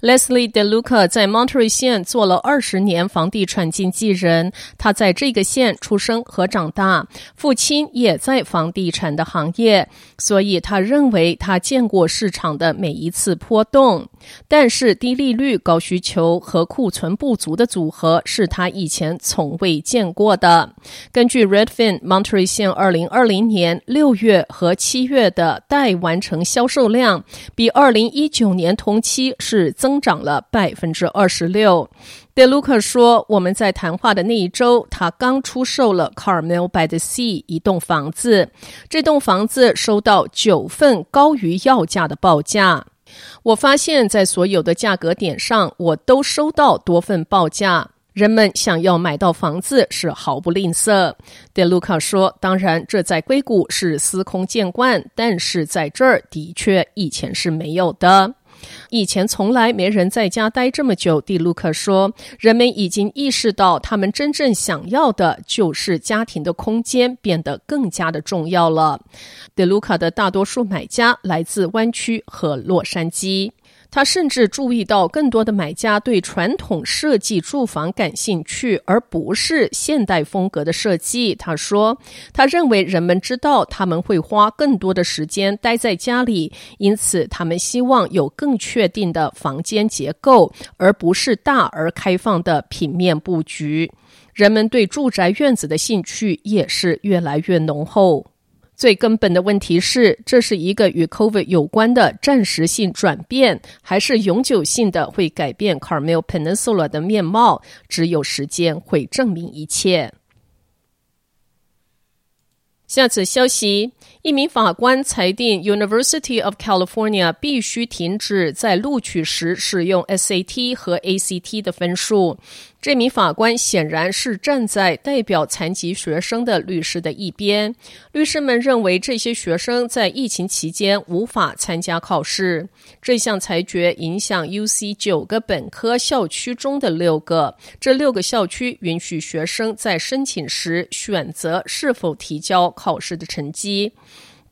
Leslie DeLuca 在 Monterey 县做了二十年房地产经纪人，他在这个县出生和长大，父亲也在房地产的行业，所以他认为他见过市场的每一次波动。但是低利率、高需求和库存不足的组合是他以前从未见过的。根据 Redfin Monterey 县二零二零年六月和七月的待完成销售量，比二零一九年同期是。是增长了百分之二十六。德鲁克说：“我们在谈话的那一周，他刚出售了 Carmel by the Sea 一栋房子。这栋房子收到九份高于要价的报价。我发现，在所有的价格点上，我都收到多份报价。人们想要买到房子是毫不吝啬。”德鲁克说：“当然，这在硅谷是司空见惯，但是在这儿的确以前是没有的。”以前从来没人在家待这么久，蒂鲁克说：“人们已经意识到，他们真正想要的就是家庭的空间变得更加的重要了。”德鲁克的大多数买家来自湾区和洛杉矶。他甚至注意到，更多的买家对传统设计住房感兴趣，而不是现代风格的设计。他说，他认为人们知道他们会花更多的时间待在家里，因此他们希望有更确定的房间结构，而不是大而开放的平面布局。人们对住宅院子的兴趣也是越来越浓厚。最根本的问题是，这是一个与 COVID 有关的暂时性转变，还是永久性的会改变 Carmel Peninsula 的面貌？只有时间会证明一切。下次消息：一名法官裁定 University of California 必须停止在录取时使用 SAT 和 ACT 的分数。这名法官显然是站在代表残疾学生的律师的一边。律师们认为这些学生在疫情期间无法参加考试。这项裁决影响 UC 九个本科校区中的六个。这六个校区允许学生在申请时选择是否提交考试的成绩。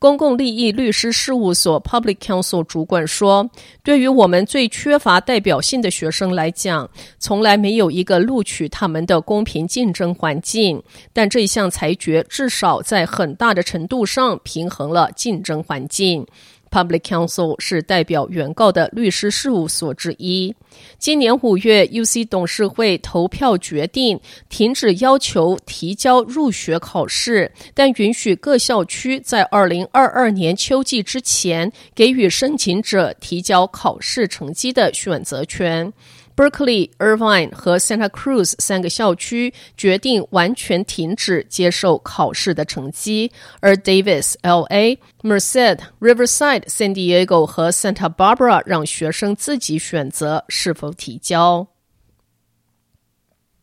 公共利益律师事务所 Public Counsel 主管说：“对于我们最缺乏代表性的学生来讲，从来没有一个录取他们的公平竞争环境。但这项裁决至少在很大的程度上平衡了竞争环境。” Public Council 是代表原告的律师事务所之一。今年五月，UC 董事会投票决定停止要求提交入学考试，但允许各校区在二零二二年秋季之前给予申请者提交考试成绩的选择权。Berkeley、Irvine 和 Santa Cruz 三个校区决定完全停止接受考试的成绩，而 Davis、LA、Merced、Riverside、San Diego 和 Santa Barbara 让学生自己选择是否提交。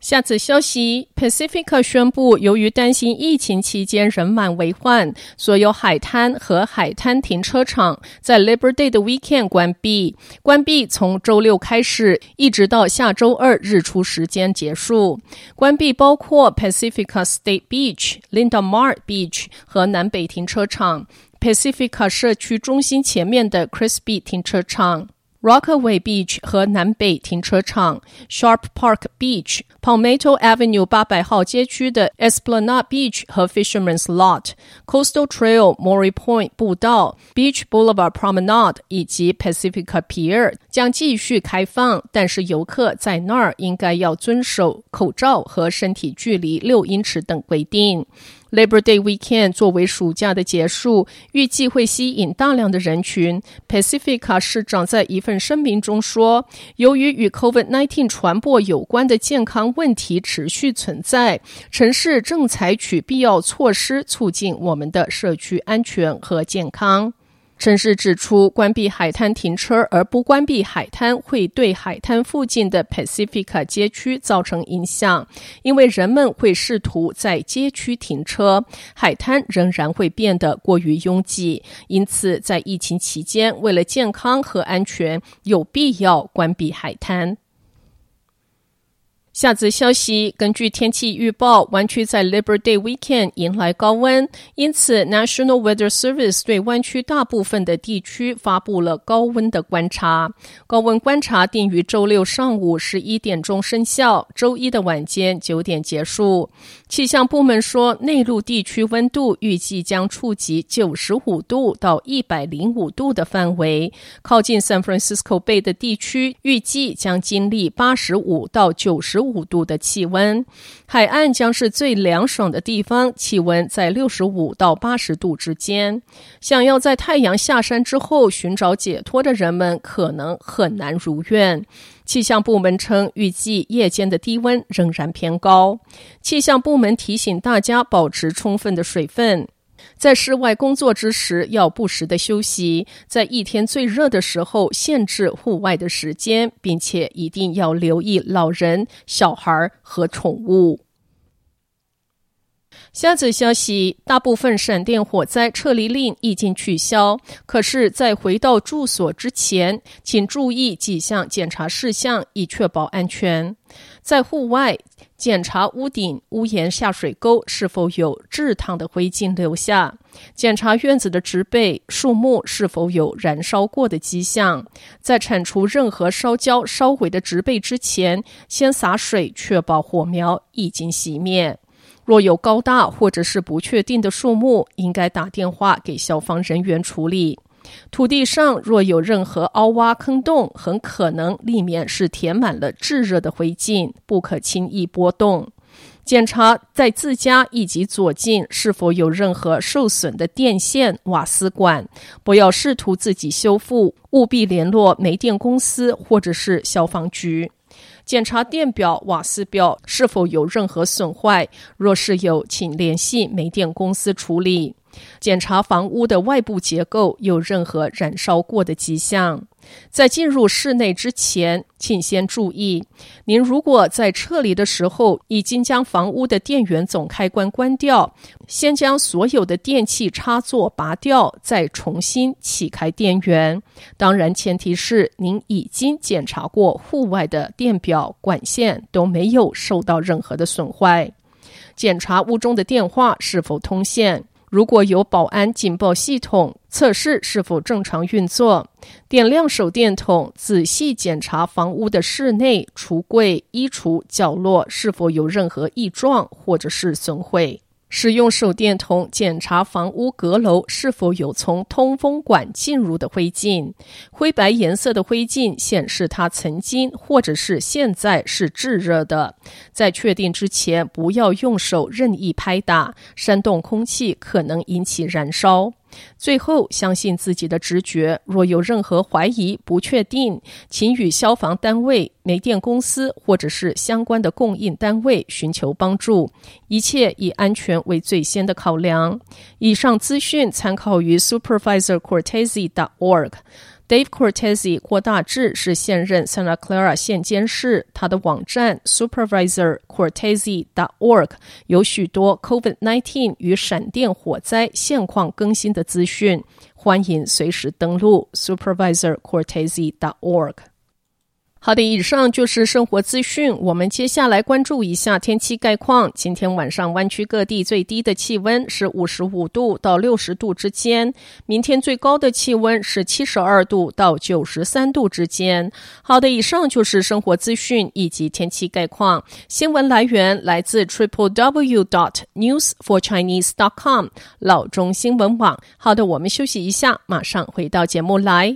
下次消息，Pacifica 宣布，由于担心疫情期间人满为患，所有海滩和海滩停车场在 Labor Day 的 Weekend 关闭。关闭从周六开始，一直到下周二日出时间结束。关闭包括 Pacifica State Beach、Linda Mar Beach 和南北停车场，Pacifica 社区中心前面的 Crispy 停车场。Rockaway Beach 和南北停车场，Sharp Park Beach、Palmetto Avenue 八百号街区的 Esplanade Beach 和 Fisherman's Lot、Coastal Trail Maury Point 步道、Beach Boulevard Promenade 以及 Pacifica Pier 将继续开放，但是游客在那儿应该要遵守口罩和身体距离六英尺等规定。Labor Day Weekend 作为暑假的结束，预计会吸引大量的人群。Pacifica 市长在一份声明中说：“由于与 COVID-19 传播有关的健康问题持续存在，城市正采取必要措施促进我们的社区安全和健康。”陈氏指出，关闭海滩停车而不关闭海滩，会对海滩附近的 Pacifica 街区造成影响，因为人们会试图在街区停车，海滩仍然会变得过于拥挤。因此，在疫情期间，为了健康和安全，有必要关闭海滩。下则消息，根据天气预报，湾区在 Labor Day Weekend 迎来高温，因此 National Weather Service 对湾区大部分的地区发布了高温的观察。高温观察定于周六上午十一点钟生效，周一的晚间九点结束。气象部门说，内陆地区温度预计将触及九十五度到一百零五度的范围，靠近 San Francisco Bay 的地区预计将经历八十五到九十五度的气温，海岸将是最凉爽的地方，气温在六十五到八十度之间。想要在太阳下山之后寻找解脱的人们，可能很难如愿。气象部门称，预计夜间的低温仍然偏高。气象部门提醒大家保持充分的水分。在室外工作之时，要不时的休息；在一天最热的时候，限制户外的时间，并且一定要留意老人、小孩和宠物。下则消息：大部分闪电火灾撤离令已经取消，可是，在回到住所之前，请注意几项检查事项，以确保安全。在户外检查屋顶、屋檐下水沟是否有炙烫的灰烬留下；检查院子的植被、树木是否有燃烧过的迹象。在铲除任何烧焦、烧毁的植被之前，先洒水，确保火苗已经熄灭。若有高大或者是不确定的树木，应该打电话给消防人员处理。土地上若有任何凹洼坑洞，很可能里面是填满了炙热的灰烬，不可轻易拨动。检查在自家以及左近是否有任何受损的电线、瓦斯管，不要试图自己修复，务必联络煤电公司或者是消防局。检查电表、瓦斯表是否有任何损坏，若是有，请联系煤电公司处理。检查房屋的外部结构有任何燃烧过的迹象。在进入室内之前，请先注意：您如果在撤离的时候已经将房屋的电源总开关关掉，先将所有的电器插座拔掉，再重新启开电源。当然，前提是您已经检查过户外的电表、管线都没有受到任何的损坏。检查屋中的电话是否通线。如果有保安警报系统，测试是否正常运作，点亮手电筒，仔细检查房屋的室内橱柜、衣橱角落是否有任何异状或者是损毁。使用手电筒检查房屋阁楼是否有从通风管进入的灰烬，灰白颜色的灰烬显示它曾经或者是现在是炙热的。在确定之前，不要用手任意拍打，煽动空气可能引起燃烧。最后，相信自己的直觉。若有任何怀疑、不确定，请与消防单位、煤电公司或者是相关的供应单位寻求帮助。一切以安全为最先的考量。以上资讯参考于 supervisorcortese.org。Dave Cortese 郭大志是现任 Santa Clara 县监事，他的网站 supervisorcortese.org 有许多 COVID-19 与闪电火灾现况更新的资讯，欢迎随时登录 supervisorcortese.org。好的，以上就是生活资讯。我们接下来关注一下天气概况。今天晚上湾区各地最低的气温是五十五度到六十度之间，明天最高的气温是七十二度到九十三度之间。好的，以上就是生活资讯以及天气概况。新闻来源来自 triple w dot news for chinese dot com 老中新闻网。好的，我们休息一下，马上回到节目来。